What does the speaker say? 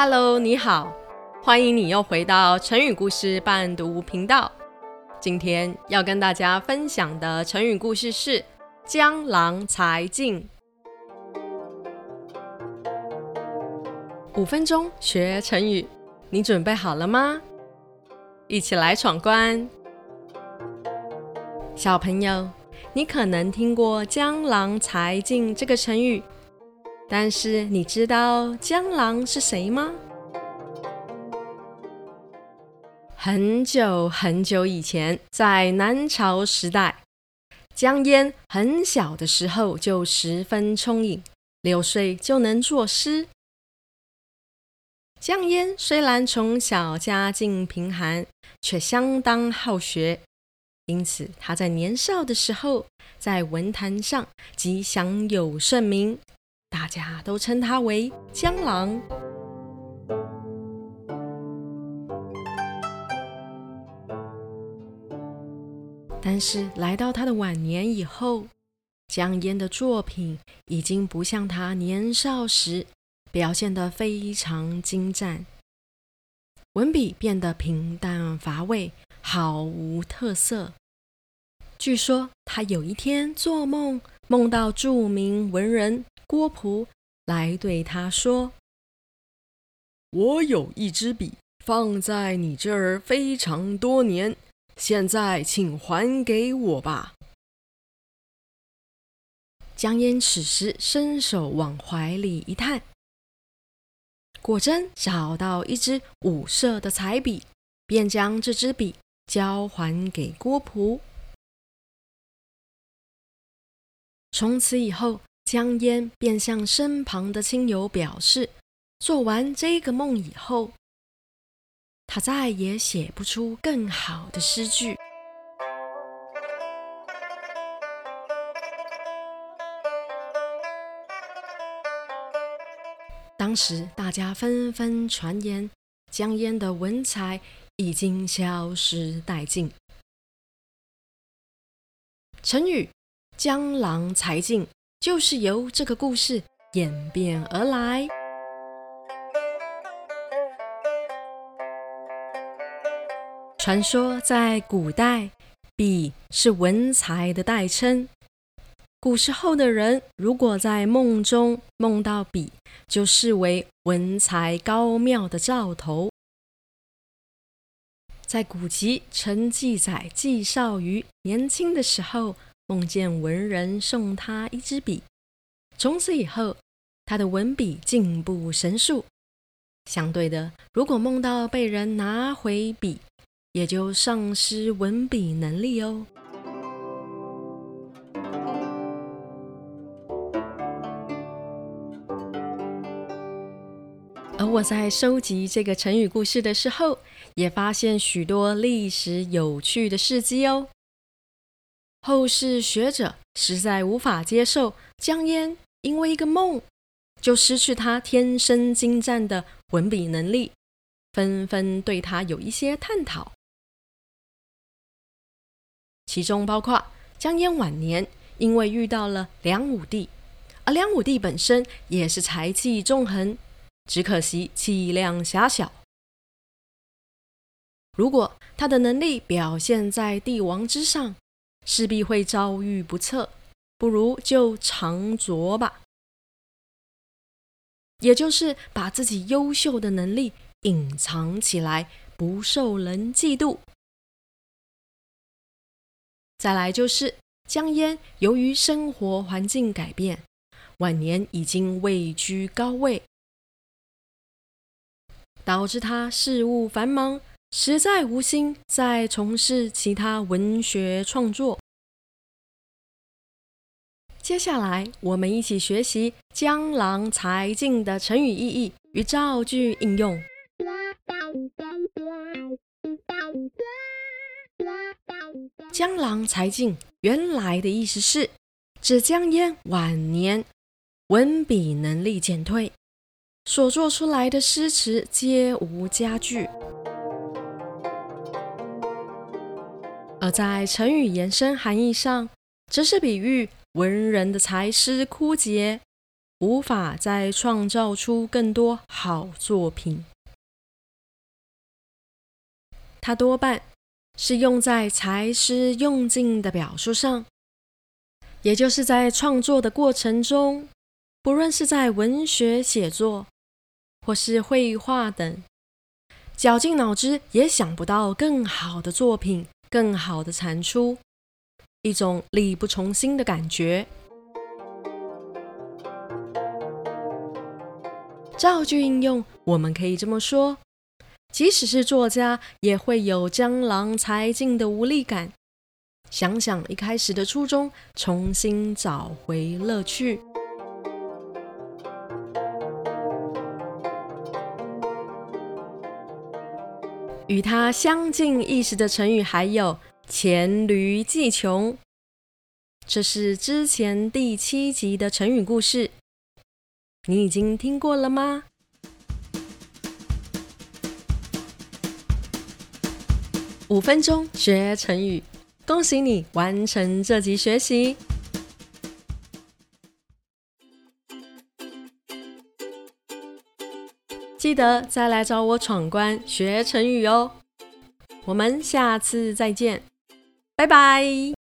Hello，你好，欢迎你又回到成语故事伴读频道。今天要跟大家分享的成语故事是“江郎才尽”。五分钟学成语，你准备好了吗？一起来闯关。小朋友，你可能听过“江郎才尽”这个成语。但是你知道江郎是谁吗？很久很久以前，在南朝时代，江淹很小的时候就十分聪颖，六岁就能作诗。江淹虽然从小家境贫寒，却相当好学，因此他在年少的时候在文坛上即享有盛名。大家都称他为江郎。但是来到他的晚年以后，江淹的作品已经不像他年少时表现得非常精湛，文笔变得平淡乏味，毫无特色。据说他有一天做梦，梦到著名文人。郭璞来对他说：“我有一支笔，放在你这儿非常多年，现在请还给我吧。”江淹此时伸手往怀里一探，果真找到一支五色的彩笔，便将这支笔交还给郭璞。从此以后，江淹便向身旁的亲友表示，做完这个梦以后，他再也写不出更好的诗句。当时大家纷纷传言，江淹的文采已经消失殆尽。成语“江郎才尽”。就是由这个故事演变而来。传说在古代，笔是文才的代称。古时候的人如果在梦中梦到笔，就视为文才高妙的兆头。在古籍曾记载，纪少虞年轻的时候。梦见文人送他一支笔，从此以后，他的文笔进步神速。相对的，如果梦到被人拿回笔，也就丧失文笔能力哦。而我在收集这个成语故事的时候，也发现许多历史有趣的事迹哦。后世学者实在无法接受江淹因为一个梦就失去他天生精湛的文笔能力，纷纷对他有一些探讨。其中包括江淹晚年因为遇到了梁武帝，而梁武帝本身也是才气纵横，只可惜气量狭小。如果他的能力表现在帝王之上，势必会遭遇不测，不如就藏拙吧，也就是把自己优秀的能力隐藏起来，不受人嫉妒。再来就是江淹，由于生活环境改变，晚年已经位居高位，导致他事务繁忙。实在无心再从事其他文学创作。接下来，我们一起学习“江郎才尽”的成语意义与造句应用。“江郎才尽”原来的意思是指江淹晚年文笔能力减退，所做出来的诗词皆无佳句。而在成语延伸含义上，则是比喻文人的才思枯竭，无法再创造出更多好作品。它多半是用在才思用尽的表述上，也就是在创作的过程中，不论是在文学写作或是绘画等，绞尽脑汁也想不到更好的作品、更好的产出，一种力不从心的感觉。造句应用，我们可以这么说：即使是作家，也会有江郎才尽的无力感。想想一开始的初衷，重新找回乐趣。与它相近意思的成语还有“黔驴技穷”，这是之前第七集的成语故事，你已经听过了吗？五分钟学成语，恭喜你完成这集学习。记得再来找我闯关学成语哦！我们下次再见，拜拜。